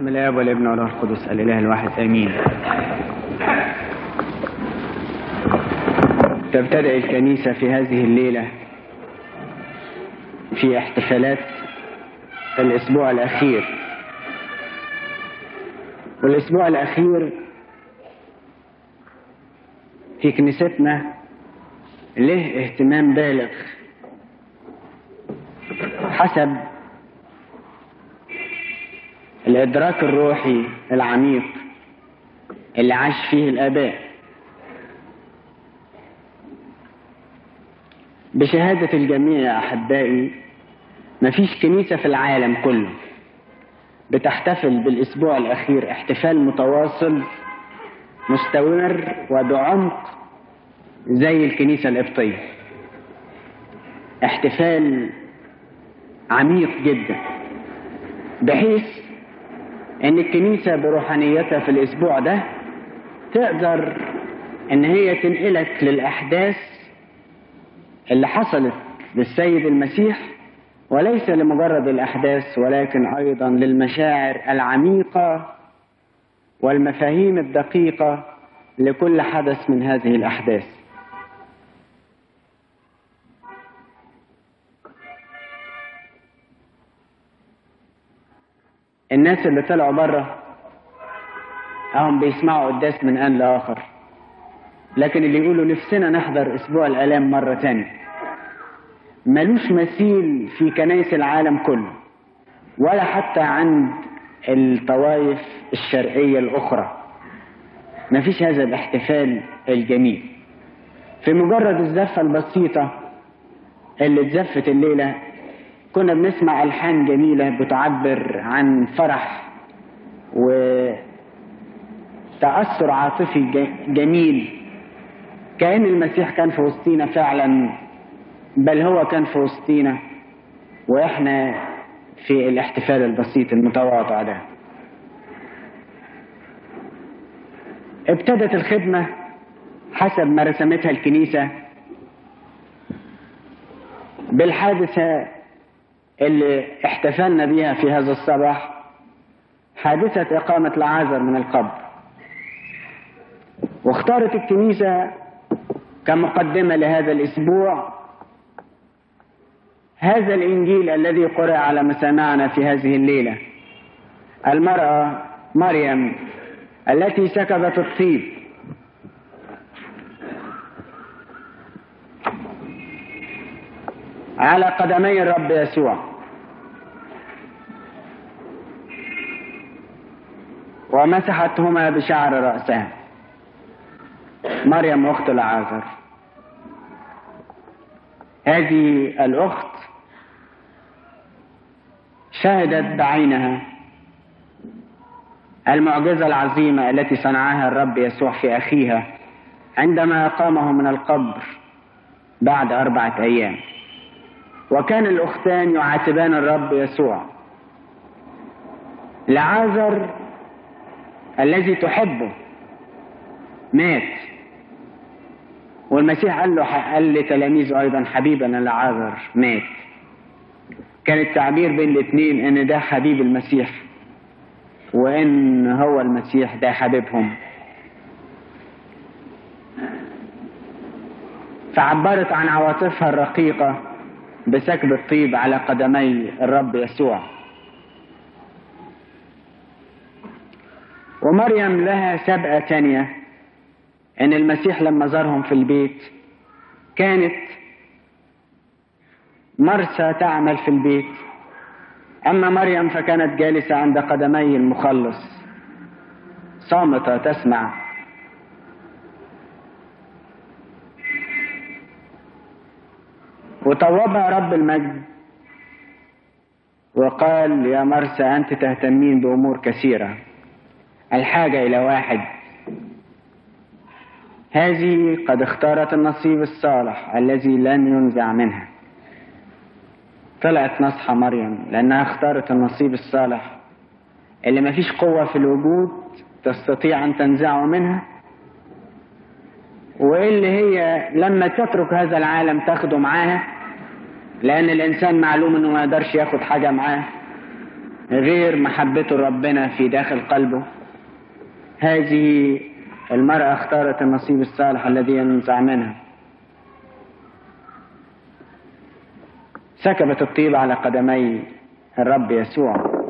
بسم الله والابن والروح القدس الإله الواحد آمين. تبتدأ الكنيسة في هذه الليلة في احتفالات الأسبوع الأخير. والأسبوع الأخير في كنيستنا له اهتمام بالغ حسب الإدراك الروحي العميق اللي عاش فيه الآباء. بشهادة الجميع يا أحبائي مفيش كنيسة في العالم كله بتحتفل بالأسبوع الأخير احتفال متواصل مستمر وبعمق زي الكنيسة القبطية. احتفال عميق جدا بحيث إن الكنيسة بروحانيتها في الأسبوع ده تقدر إن هي تنقلك للأحداث اللي حصلت للسيد المسيح وليس لمجرد الأحداث ولكن أيضا للمشاعر العميقة والمفاهيم الدقيقة لكل حدث من هذه الأحداث. الناس اللي طلعوا بره هم بيسمعوا قداس من آن لآخر. لكن اللي يقولوا نفسنا نحضر أسبوع الآلام مرة تانية. ملوش مثيل في كنايس العالم كله ولا حتى عند الطوائف الشرقية الأخرى. مفيش هذا الاحتفال الجميل. في مجرد الزفة البسيطة اللي اتزفت الليلة كنا بنسمع ألحان جميلة بتعبر عن فرح وتأثر عاطفي جميل. كأن المسيح كان في وسطينا فعلا بل هو كان في وسطينا وإحنا في الاحتفال البسيط المتواضع ده. ابتدت الخدمة حسب ما رسمتها الكنيسة بالحادثة اللي احتفلنا بها في هذا الصباح حادثة إقامة العازر من القبر. واختارت الكنيسة كمقدمة لهذا الأسبوع هذا الإنجيل الذي قرأ على مسامعنا في هذه الليلة. المرأة مريم التي سكبت الطيب. على قدمي الرب يسوع. ومسحتهما بشعر رأسها مريم أخت العازر. هذه الأخت شهدت بعينها. المعجزة العظيمة التي صنعها الرب يسوع في أخيها عندما أقامه من القبر بعد أربعة أيام. وكان الأختان يعاتبان الرب يسوع. لعازر الذي تحبه. مات. والمسيح قال له قال لتلاميذه أيضا حبيبنا لعازر مات. كان التعبير بين الاثنين إن ده حبيب المسيح وإن هو المسيح ده حبيبهم. فعبرت عن عواطفها الرقيقة بسكب الطيب على قدمي الرب يسوع. ومريم لها سبقة تانية. إن المسيح لما زارهم في البيت كانت مرسى تعمل في البيت. أما مريم فكانت جالسة عند قدمي المخلص. صامتة تسمع. وطوبها رب المجد. وقال يا مرسى أنت تهتمين بأمور كثيرة. الحاجة إلى واحد. هذه قد اختارت النصيب الصالح الذي لن ينزع منها. طلعت نصحى مريم لأنها اختارت النصيب الصالح. اللي مفيش قوة في الوجود تستطيع أن تنزعه منها. واللي هي لما تترك هذا العالم تاخده معاها لأن الإنسان معلوم إنه ما يقدرش ياخد حاجة معاه غير محبته ربنا في داخل قلبه. هذه المرأة اختارت النصيب الصالح الذي ينزع منها. سكبت الطيب على قدمي الرب يسوع.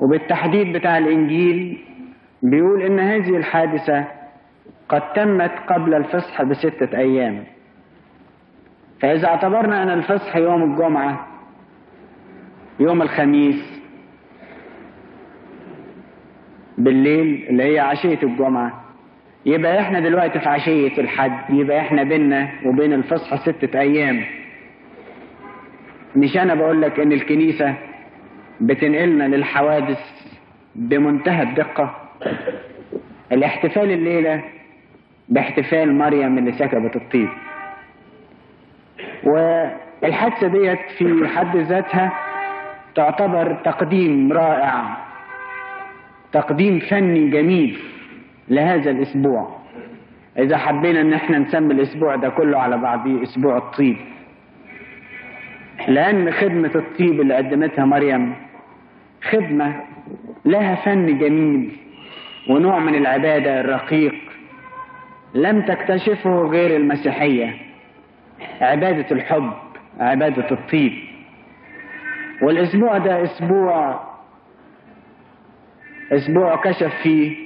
وبالتحديد بتاع الإنجيل بيقول إن هذه الحادثة قد تمت قبل الفصح بستة أيام. فإذا اعتبرنا أن الفصح يوم الجمعة يوم الخميس بالليل اللي هي عشية الجمعة. يبقى إحنا دلوقتي في عشية الحد يبقى إحنا بيننا وبين الفصح ستة أيام. مش أنا بقول لك إن الكنيسة بتنقلنا للحوادث بمنتهى الدقة. الاحتفال الليلة باحتفال مريم اللي سكبت الطيب. والحادثة ديت في حد ذاتها تعتبر تقديم رائع. تقديم فني جميل لهذا الأسبوع. إذا حبينا إن إحنا نسمي الأسبوع ده كله على بعضيه أسبوع الطيب. لأن خدمة الطيب اللي قدمتها مريم خدمة لها فن جميل ونوع من العبادة الرقيق لم تكتشفه غير المسيحية عبادة الحب عبادة الطيب. والأسبوع ده أسبوع أسبوع كشف فيه.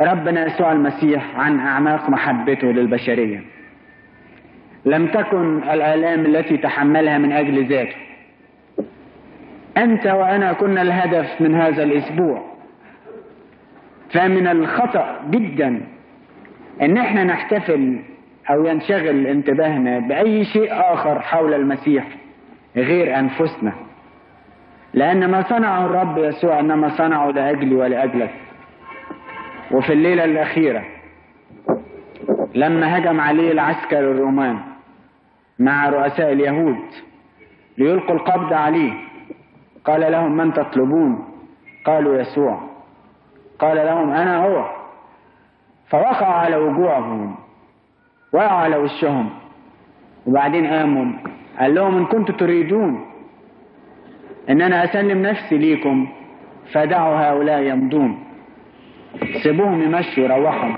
ربنا يسوع المسيح عن أعماق محبته للبشرية. لم تكن الآلام التي تحملها من أجل ذاته. أنت وأنا كنا الهدف من هذا الأسبوع. فمن الخطأ جدا إن إحنا نحتفل أو ينشغل انتباهنا بأي شيء آخر حول المسيح غير أنفسنا. لأن ما صنعه الرب يسوع إنما صنعه لأجلي ولأجلك. وفي الليلة الأخيرة لما هجم عليه العسكر الرومان مع رؤساء اليهود ليلقوا القبض عليه قال لهم من تطلبون؟ قالوا يسوع. قال لهم أنا هو. فوقع على وجوههم وقع على وشهم. وبعدين قاموا قال لهم إن كنتم تريدون ان أنا أسلم نفسي ليكم فدعوا هؤلاء يمضون. سيبوهم يمشوا يروحوا.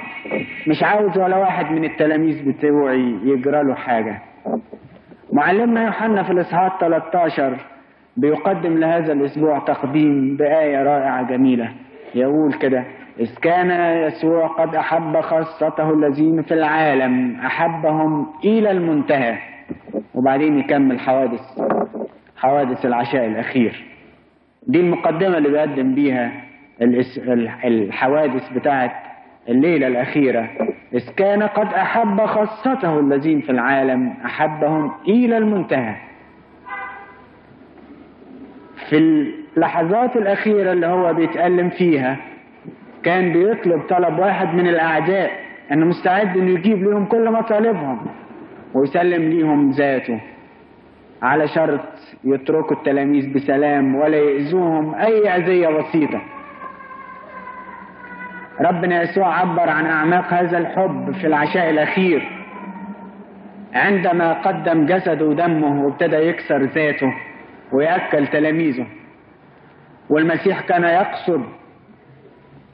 مش عاوز ولا واحد من التلاميذ بتوعي يجرى له حاجة. معلمنا يوحنا في الإصحاح 13 بيقدم لهذا الأسبوع تقديم بآية رائعة جميلة. يقول كده إذ كان يسوع قد أحب خاصته الذين في العالم أحبهم إلى المنتهى. وبعدين يكمل حوادث. حوادث العشاء الأخير. دي المقدمة اللي بيقدم بيها الحوادث بتاعت الليلة الأخيرة. إذ كان قد أحب خاصته الذين في العالم أحبهم إلى المنتهى. في اللحظات الأخيرة اللي هو بيتألم فيها كان بيطلب طلب واحد من الأعداء أنه مستعد أنه يجيب لهم كل مطالبهم ويسلم ليهم ذاته. على شرط يتركوا التلاميذ بسلام ولا يأذوهم أي أذية بسيطة. ربنا يسوع عبر عن أعماق هذا الحب في العشاء الأخير. عندما قدم جسده ودمه وابتدى يكسر ذاته ويأكل تلاميذه. والمسيح كان يقصد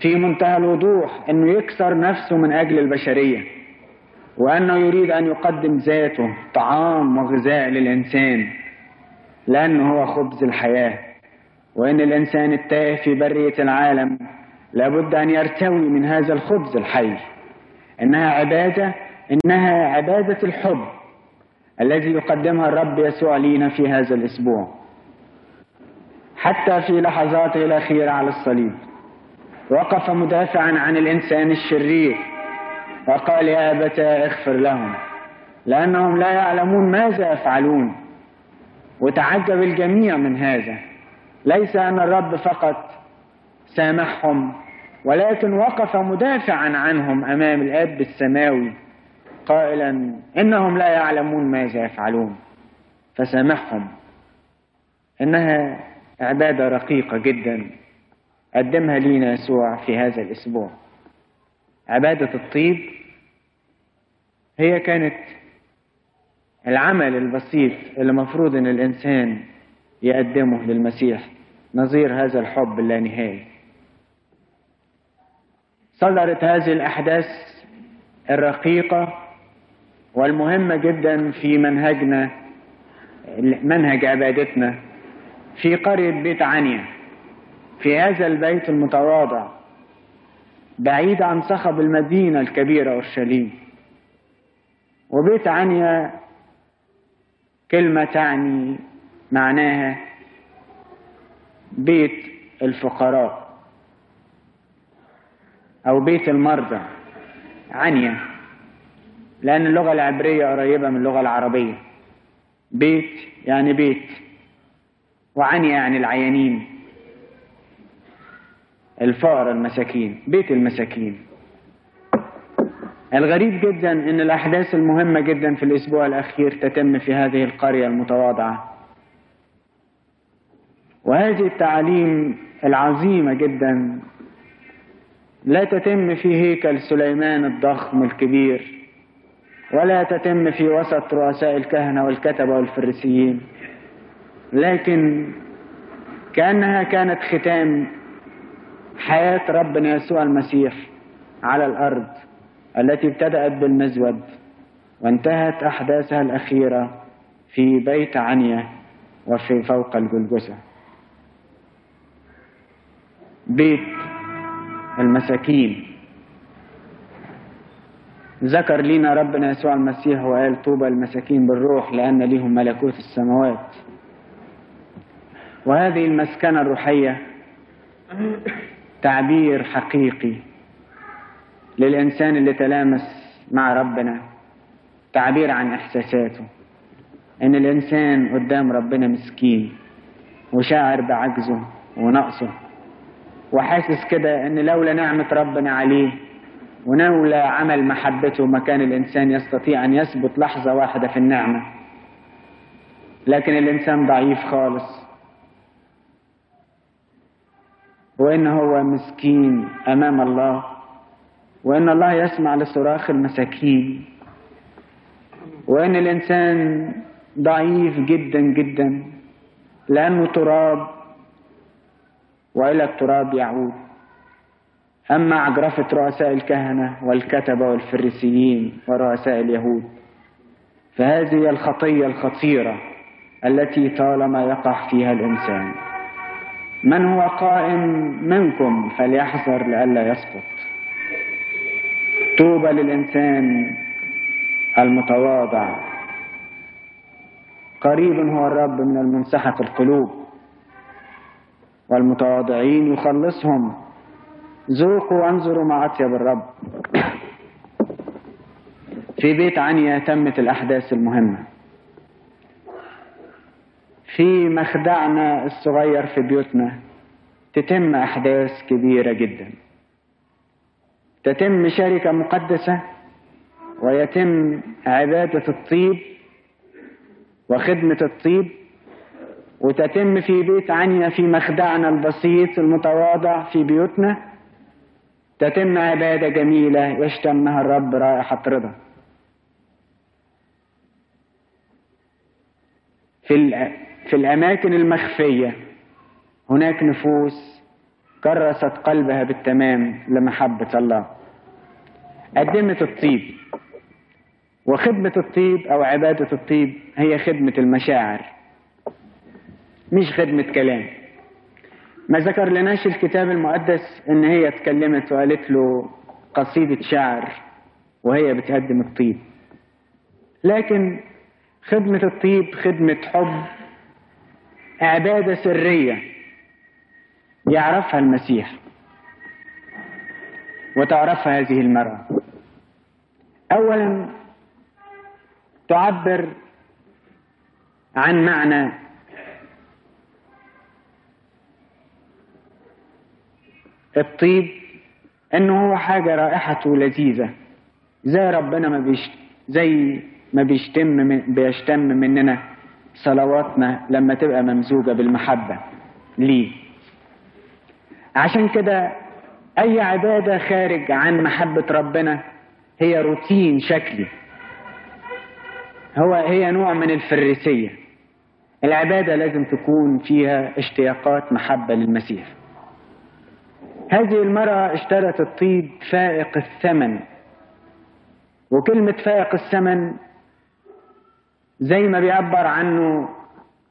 في منتهى الوضوح أنه يكسر نفسه من أجل البشرية. وأنه يريد أن يقدم ذاته طعام وغذاء للإنسان لأنه هو خبز الحياة. وإن الإنسان التائه في برية العالم لابد أن يرتوي من هذا الخبز الحي. إنها عبادة إنها عبادة الحب الذي يقدمها الرب يسوع لينا في هذا الأسبوع. حتى في لحظاته الأخيرة على الصليب وقف مدافعا عن الإنسان الشرير. وقال يا أبتا اغفر لهم لأنهم لا يعلمون ماذا يفعلون. وتعجب الجميع من هذا. ليس أن الرب فقط سامحهم ولكن وقف مدافعا عنهم أمام الآب السماوي قائلا إنهم لا يعلمون ماذا يفعلون. فسامحهم. إنها عبادة رقيقة جدا. قدمها لينا يسوع في هذا الأسبوع. عبادة الطيب هي كانت العمل البسيط اللي مفروض إن الإنسان يقدمه للمسيح نظير هذا الحب اللانهائي صدرت هذه الأحداث الرقيقة والمهمة جدا في منهجنا منهج عبادتنا في قرية بيت عنيا في هذا البيت المتواضع. بعيد عن صخب المدينة الكبيرة أورشليم. وبيت عنيا كلمة تعني معناها بيت الفقراء أو بيت المرضى. عنيا. لأن اللغة العبرية قريبة من اللغة العربية. بيت يعني بيت. وعنيا يعني العيانين. الفقراء المساكين بيت المساكين. الغريب جدا إن الأحداث المهمة جدا في الأسبوع الأخير تتم في هذه القرية المتواضعة. وهذه التعاليم العظيمة جدا لا تتم في هيكل سليمان الضخم الكبير ولا تتم في وسط رؤساء الكهنة والكتبة والفريسيين. لكن كأنها كانت ختام حياة ربنا يسوع المسيح على الأرض التي ابتدأت بالمزود وانتهت أحداثها الأخيرة في بيت عنيا وفي فوق الجلجسة بيت المساكين. ذكر لنا ربنا يسوع المسيح وقال طوبى المساكين بالروح لأن ليهم ملكوت السماوات. وهذه المسكنة الروحية تعبير حقيقي للإنسان اللي تلامس مع ربنا تعبير عن إحساساته. إن الإنسان قدام ربنا مسكين وشاعر بعجزه ونقصه وحاسس كده إن لولا نعمة ربنا عليه ولولا عمل محبته ما كان الإنسان يستطيع أن يثبت لحظة واحدة في النعمة. لكن الإنسان ضعيف خالص. وإن هو مسكين أمام الله وإن الله يسمع لصراخ المساكين. وإن الإنسان ضعيف جدا جدا لأنه تراب وإلى التراب يعود. أما عجرفة رؤساء الكهنة والكتبة والفريسيين ورؤساء اليهود فهذه الخطية الخطيرة التي طالما يقع فيها الإنسان. من هو قائم منكم فليحذر لئلا يسقط؟ طوبى للإنسان المتواضع. قريب هو الرب من المنسحة القلوب. والمتواضعين يخلصهم. ذوقوا وانظروا ما أطيب الرب. في بيت عنيا تمت الأحداث المهمة. في مخدعنا الصغير في بيوتنا تتم أحداث كبيرة جدا. تتم شركة مقدسة ويتم عبادة الطيب وخدمة الطيب وتتم في بيت عنيا في مخدعنا البسيط المتواضع في بيوتنا. تتم عبادة جميلة يشتمها الرب رائحة رضا. في في الأماكن المخفية. هناك نفوس كرست قلبها بالتمام لمحبة الله. قدمت الطيب. وخدمة الطيب أو عبادة الطيب هي خدمة المشاعر مش خدمة كلام. ما ذكر لناش الكتاب المقدس إن هي اتكلمت وقالت له قصيدة شعر وهي بتقدم الطيب. لكن خدمة الطيب خدمة حب عبادة سرية يعرفها المسيح وتعرفها هذه المرأة. أولا تعبر عن معنى الطيب إنه هو حاجة رائحته لذيذة زي ربنا ما بيش زي ما بيشتم من بيشتم مننا صلواتنا لما تبقى ممزوجة بالمحبة. ليه؟ عشان كده أي عبادة خارج عن محبة ربنا هي روتين شكلي. هو هي نوع من الفريسية. العبادة لازم تكون فيها اشتياقات محبة للمسيح. هذه المرأة اشترت الطيب فائق الثمن. وكلمة فائق الثمن زي ما بيعبر عنه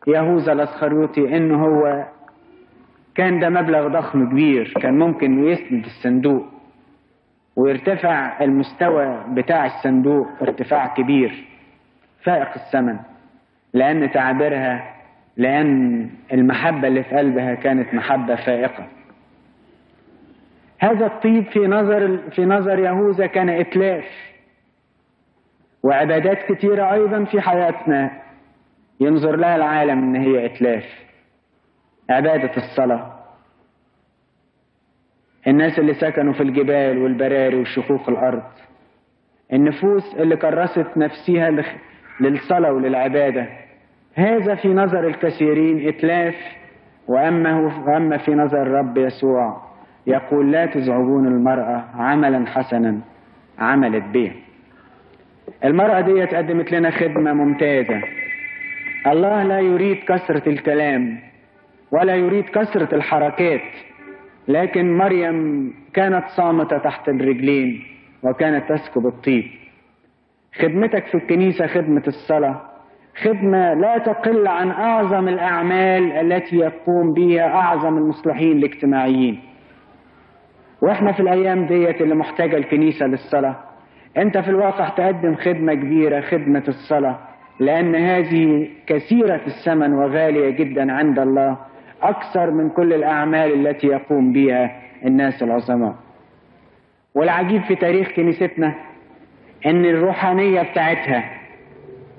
يهوذا الأسخريوطي إنه هو كان ده مبلغ ضخم كبير كان ممكن يسند الصندوق ويرتفع المستوى بتاع الصندوق ارتفاع كبير فائق الثمن لأن تعابيرها لأن المحبة اللي في قلبها كانت محبة فائقة. هذا الطيب في نظر في نظر يهوذا كان إتلاف. وعبادات كتيرة أيضا في حياتنا ينظر لها العالم إن هي إتلاف. عبادة الصلاة. الناس اللي سكنوا في الجبال والبراري وشقوق الأرض. النفوس اللي كرست نفسها للصلاة وللعبادة. هذا في نظر الكثيرين إتلاف. وأما, وأما في نظر الرب يسوع يقول لا تزعجون المرأة عملا حسنا عملت به. المرأة دي قدمت لنا خدمة ممتازة. الله لا يريد كثرة الكلام ولا يريد كثرة الحركات لكن مريم كانت صامتة تحت الرجلين وكانت تسكب الطيب. خدمتك في الكنيسة خدمة الصلاة خدمة لا تقل عن أعظم الأعمال التي يقوم بها أعظم المصلحين الاجتماعيين. وإحنا في الأيام ديت اللي محتاجة الكنيسة للصلاة أنت في الواقع تقدم خدمة كبيرة خدمة الصلاة لأن هذه كثيرة الثمن وغالية جدا عند الله أكثر من كل الأعمال التي يقوم بها الناس العظماء. والعجيب في تاريخ كنيستنا إن الروحانية بتاعتها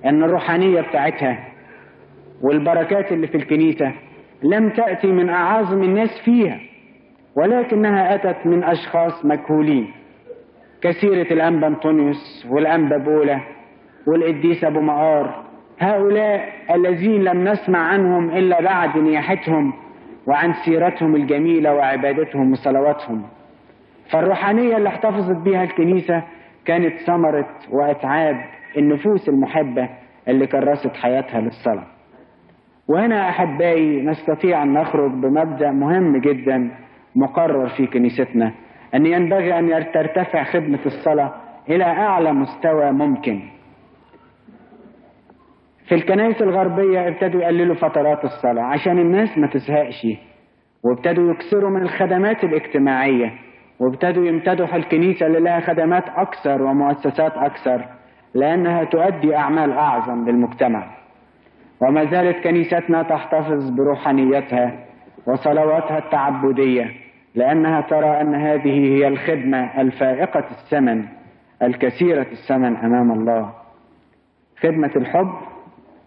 إن الروحانية بتاعتها والبركات اللي في الكنيسة لم تأتي من أعاظم الناس فيها ولكنها أتت من أشخاص مجهولين. كثيرة الأنبا أنطونيوس والأنبا بولا والقديس أبو مقار. هؤلاء الذين لم نسمع عنهم إلا بعد نياحتهم وعن سيرتهم الجميلة وعبادتهم وصلواتهم. فالروحانية اللي احتفظت بها الكنيسة كانت ثمرة وأتعاب النفوس المحبة اللي كرست حياتها للصلاة. وهنا أحبائي نستطيع أن نخرج بمبدأ مهم جدا مقرر في كنيستنا. أن ينبغي أن ترتفع خدمة الصلاة إلى أعلى مستوى ممكن. في الكنائس الغربية ابتدوا يقللوا فترات الصلاة عشان الناس ما تزهقش وابتدوا يكسروا من الخدمات الاجتماعية وابتدوا يمتدحوا الكنيسة اللي لها خدمات أكثر ومؤسسات أكثر لأنها تؤدي أعمال أعظم للمجتمع. وما زالت كنيستنا تحتفظ بروحانيتها وصلواتها التعبدية. لأنها ترى أن هذه هي الخدمة الفائقة الثمن الكثيرة الثمن أمام الله. خدمة الحب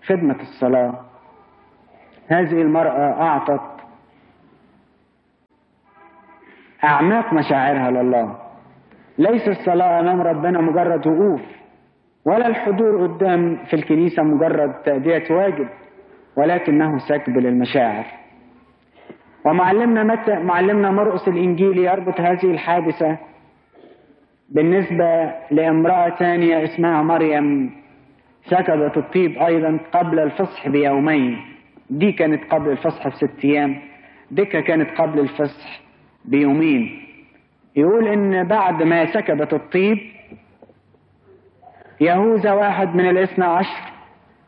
خدمة الصلاة. هذه المرأة أعطت أعماق مشاعرها لله. ليس الصلاة أمام ربنا مجرد وقوف ولا الحضور قدام في الكنيسة مجرد تأدية واجب ولكنه سكب للمشاعر. ومعلمنا متى معلمنا مرقس الإنجيلي يربط هذه الحادثة بالنسبة لامرأة ثانية اسمها مريم. سكبت الطيب أيضا قبل الفصح بيومين. دي كانت قبل الفصح بست أيام. ديكا كانت قبل الفصح بيومين. يقول إن بعد ما سكبت الطيب يهوذا واحد من الاثنى عشر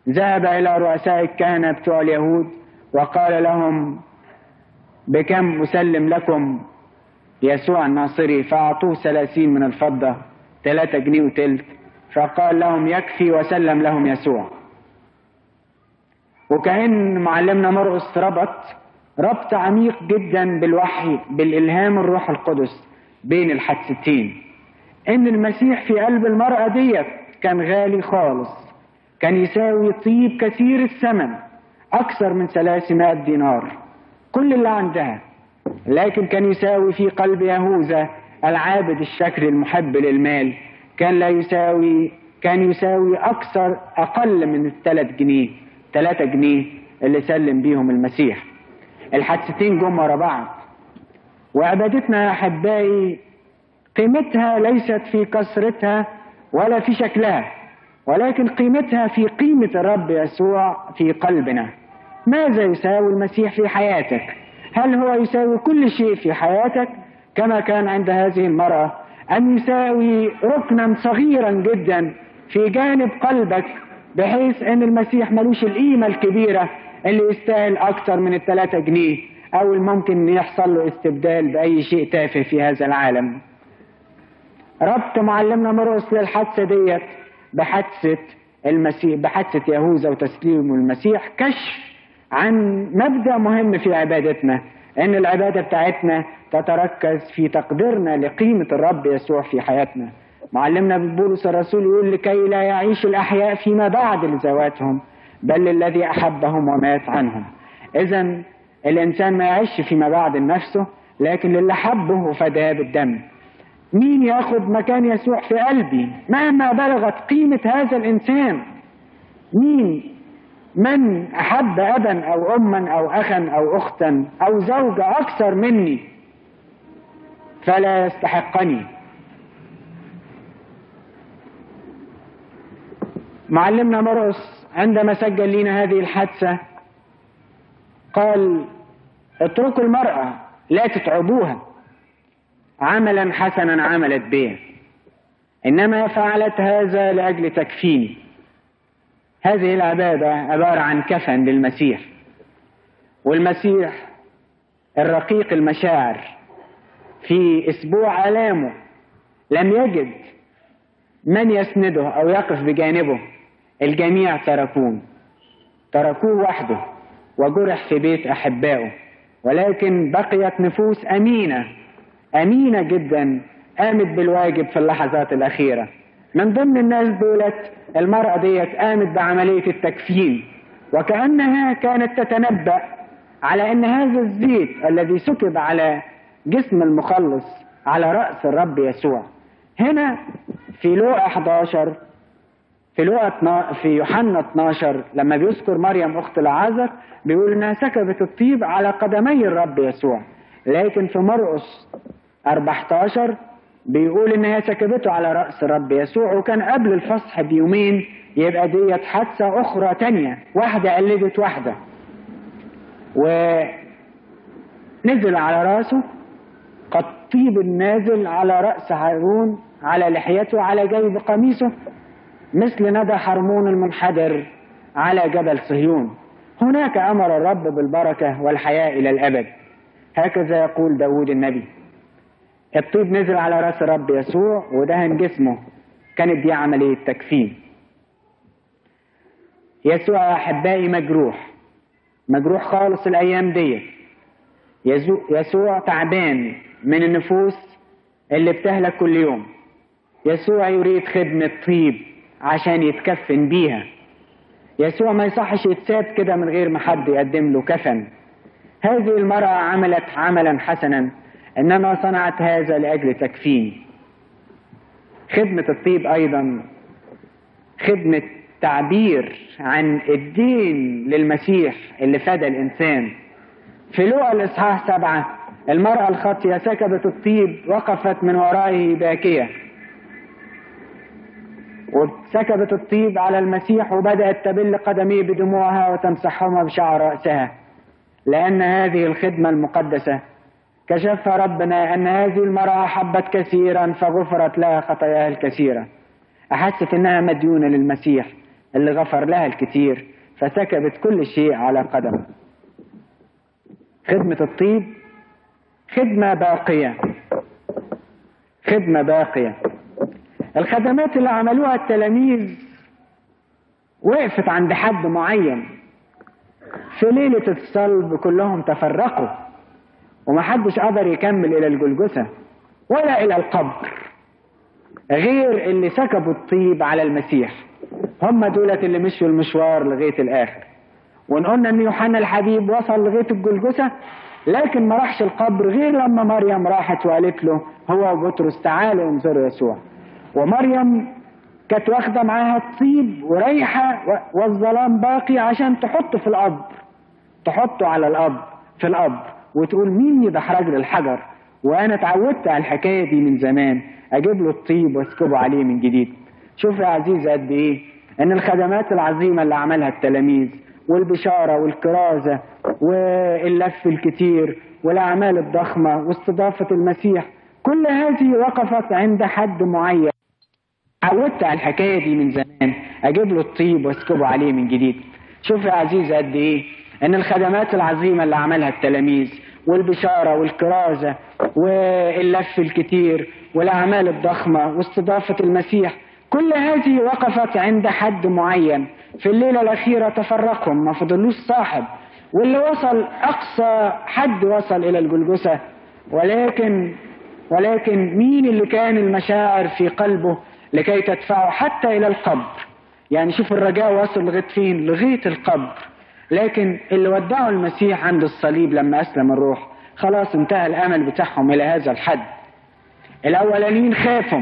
ذهب إلى رؤساء الكهنة بتوع اليهود وقال لهم بكم أسلم لكم يسوع الناصري؟ فأعطوه ثلاثين من الفضة ثلاثة جنيه وتلت فقال لهم يكفي وسلم لهم يسوع. وكأن معلمنا مرقس ربط ربط عميق جدا بالوحي بالإلهام الروح القدس بين الحادثتين. إن المسيح في قلب المرأة ديت كان غالي خالص كان يساوي طيب كثير الثمن أكثر من 300 دينار. كل اللي عندها لكن كان يساوي في قلب يهوذا العابد الشكر المحب للمال. كان لا يساوي كان يساوي أكثر أقل من الثلاث جنيه ثلاثة جنيه اللي سلم بيهم المسيح. الحادثتين جم ورا بعض. وعبادتنا يا أحبائي قيمتها ليست في كثرتها ولا في شكلها ولكن قيمتها في قيمة الرب يسوع في قلبنا. ماذا يساوي المسيح في حياتك؟ هل هو يساوي كل شيء في حياتك؟ كما كان عند هذه المرأة أن يساوي ركنا صغيرا جدا في جانب قلبك بحيث أن المسيح ملوش القيمة الكبيرة اللي يستاهل أكثر من الثلاثة جنيه أو ممكن يحصل له استبدال بأي شيء تافه في هذا العالم. ربط معلمنا مرقس للحادثة ديت بحادثة المسيح بحادثة يهوذا وتسليم المسيح كشف عن مبدأ مهم في عبادتنا إن العبادة بتاعتنا تتركز في تقديرنا لقيمة الرب يسوع في حياتنا. معلمنا بولس الرسول يقول لكي لا يعيش الأحياء فيما بعد لذواتهم بل الذي أحبهم ومات عنهم. إذا الإنسان ما يعيش فيما بعد لنفسه لكن للي حبه وفداه بالدم. مين ياخد مكان يسوع في قلبي؟ مهما بلغت قيمة هذا الإنسان. مين؟ من أحب أبا أو أما أو أخا أو أختا أو زوجة أكثر مني فلا يستحقني. معلمنا مرقس عندما سجل لنا هذه الحادثة قال اتركوا المرأة لا تتعبوها. عملا حسنا عملت به إنما فعلت هذا لأجل تكفيني. هذه العبادة عبارة عن كفن للمسيح والمسيح الرقيق المشاعر في أسبوع ألامه لم يجد من يسنده أو يقف بجانبه الجميع تركوه تركوه وحده وجرح في بيت أحبائه ولكن بقيت نفوس أمينة أمينة جدا قامت بالواجب في اللحظات الأخيرة. من ضمن الناس دولت المرأة ديت قامت بعملية التكفين وكأنها كانت تتنبأ على أن هذا الزيت الذي سكب على جسم المخلص على رأس الرب يسوع. هنا في لوقا 11 في لوقا في يوحنا 12 لما بيذكر مريم أخت العازر بيقول إنها سكبت الطيب على قدمي الرب يسوع. لكن في مرقس 14 بيقول إن هي سكبته على رأس الرب يسوع وكان قبل الفصح بيومين يبقى ديت حادثة أخرى تانية واحدة قلدت واحدة. ونزل على رأسه قد طيب النازل على رأس هارون على لحيته على جيب قميصه مثل ندى حرمون المنحدر على جبل صهيون. هناك أمر الرب بالبركة والحياة إلى الأبد. هكذا يقول داود النبي. الطيب نزل على رأس الرب يسوع ودهن جسمه. كانت دي عملية تكفين. يسوع يا أحبائي مجروح. مجروح خالص الأيام دي يسوع تعبان من النفوس اللي بتهلك كل يوم. يسوع يريد خدمة طيب عشان يتكفن بيها. يسوع ما يصحش يتساب كده من غير ما حد يقدم له كفن. هذه المرأة عملت عملا حسنا. إنما صنعت هذا لأجل تكفين. خدمة الطيب أيضا خدمة تعبير عن الدين للمسيح اللي فدى الإنسان. في لوقا الإصحاح سبعة المرأة الخاطية سكبت الطيب وقفت من ورائه باكية. وسكبت الطيب على المسيح وبدأت تبل قدميه بدموعها وتمسحهما بشعر رأسها. لأن هذه الخدمة المقدسة كشف ربنا أن هذه المرأة حبت كثيرا فغفرت لها خطاياها الكثيرة. أحست أنها مديونة للمسيح اللي غفر لها الكثير فسكبت كل شيء على قدمه. خدمة الطيب خدمة باقية. خدمة باقية. الخدمات اللي عملوها التلاميذ وقفت عند حد معين. في ليلة الصلب كلهم تفرقوا. ومحدش قدر يكمل إلى الجلجثة ولا إلى القبر غير اللي سكبوا الطيب على المسيح. هم دولت اللي مشوا المشوار لغاية الآخر. وإن قلنا إن يوحنا الحبيب وصل لغاية الجلجثة لكن ما راحش القبر غير لما مريم راحت وقالت له هو وبطرس تعالوا انظروا يسوع. ومريم كانت واخدة معاها الطيب ورايحه والظلام باقي عشان تحطه في القبر. تحطه على القبر في القبر. وتقول مين يدحرج لي الحجر وأنا اتعودت على الحكاية دي من زمان. أجيب له الطيب وأسكبه عليه من جديد. شوف يا عزيز قد إيه؟ إن الخدمات العظيمة اللي عملها التلاميذ والبشارة والكرازة واللف الكتير والأعمال الضخمة واستضافة المسيح. كل هذه وقفت عند حد معين. عودت على الحكاية دي من زمان. أجيب له الطيب وأسكبه عليه من جديد. شوف يا عزيز قد إيه؟ إن الخدمات العظيمة اللي عملها التلاميذ والبشارة والكرازة واللف الكتير والأعمال الضخمة واستضافة المسيح كل هذه وقفت عند حد معين. في الليلة الأخيرة تفرقهم ما فضلوش صاحب. واللي وصل أقصى حد وصل إلى الجلجسة ولكن ولكن مين اللي كان المشاعر في قلبه لكي تدفعه حتى إلى القبر؟ يعني شوف الرجاء وصل لغاية فين؟ لغاية القبر. لكن اللي ودعوا المسيح عند الصليب لما أسلم الروح خلاص انتهى الأمل بتاعهم إلى هذا الحد. الأولانيين خافوا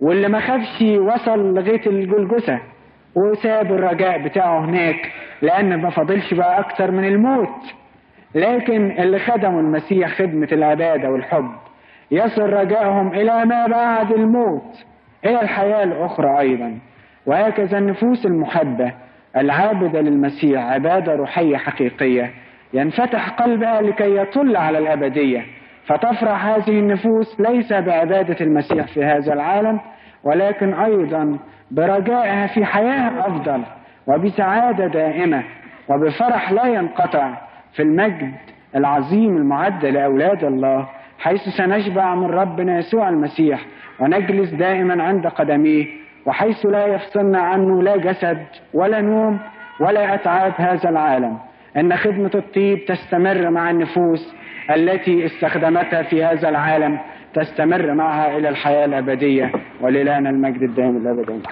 واللي ما خافش وصل لغاية الجلجسة وساب الرجاء بتاعه هناك لأن ما فاضلش بقى أكتر من الموت. لكن اللي خدموا المسيح خدمة العبادة والحب يصل رجائهم إلى ما بعد الموت إلى الحياة الأخرى أيضا. وهكذا النفوس المحبة العابدة للمسيح عبادة روحية حقيقية. ينفتح قلبها لكي يطل على الأبدية. فتفرح هذه النفوس ليس بعبادة المسيح في هذا العالم ولكن أيضا برجائها في حياة أفضل وبسعادة دائمة وبفرح لا ينقطع في المجد العظيم المعد لأولاد الله حيث سنشبع من ربنا يسوع المسيح ونجلس دائما عند قدميه وحيث لا يفصلنا عنه لا جسد ولا نوم ولا أتعاب هذا العالم. أن خدمة الطيب تستمر مع النفوس التي استخدمتها في هذا العالم تستمر معها إلى الحياة الأبدية. ولله المجد الدائم الأبدي.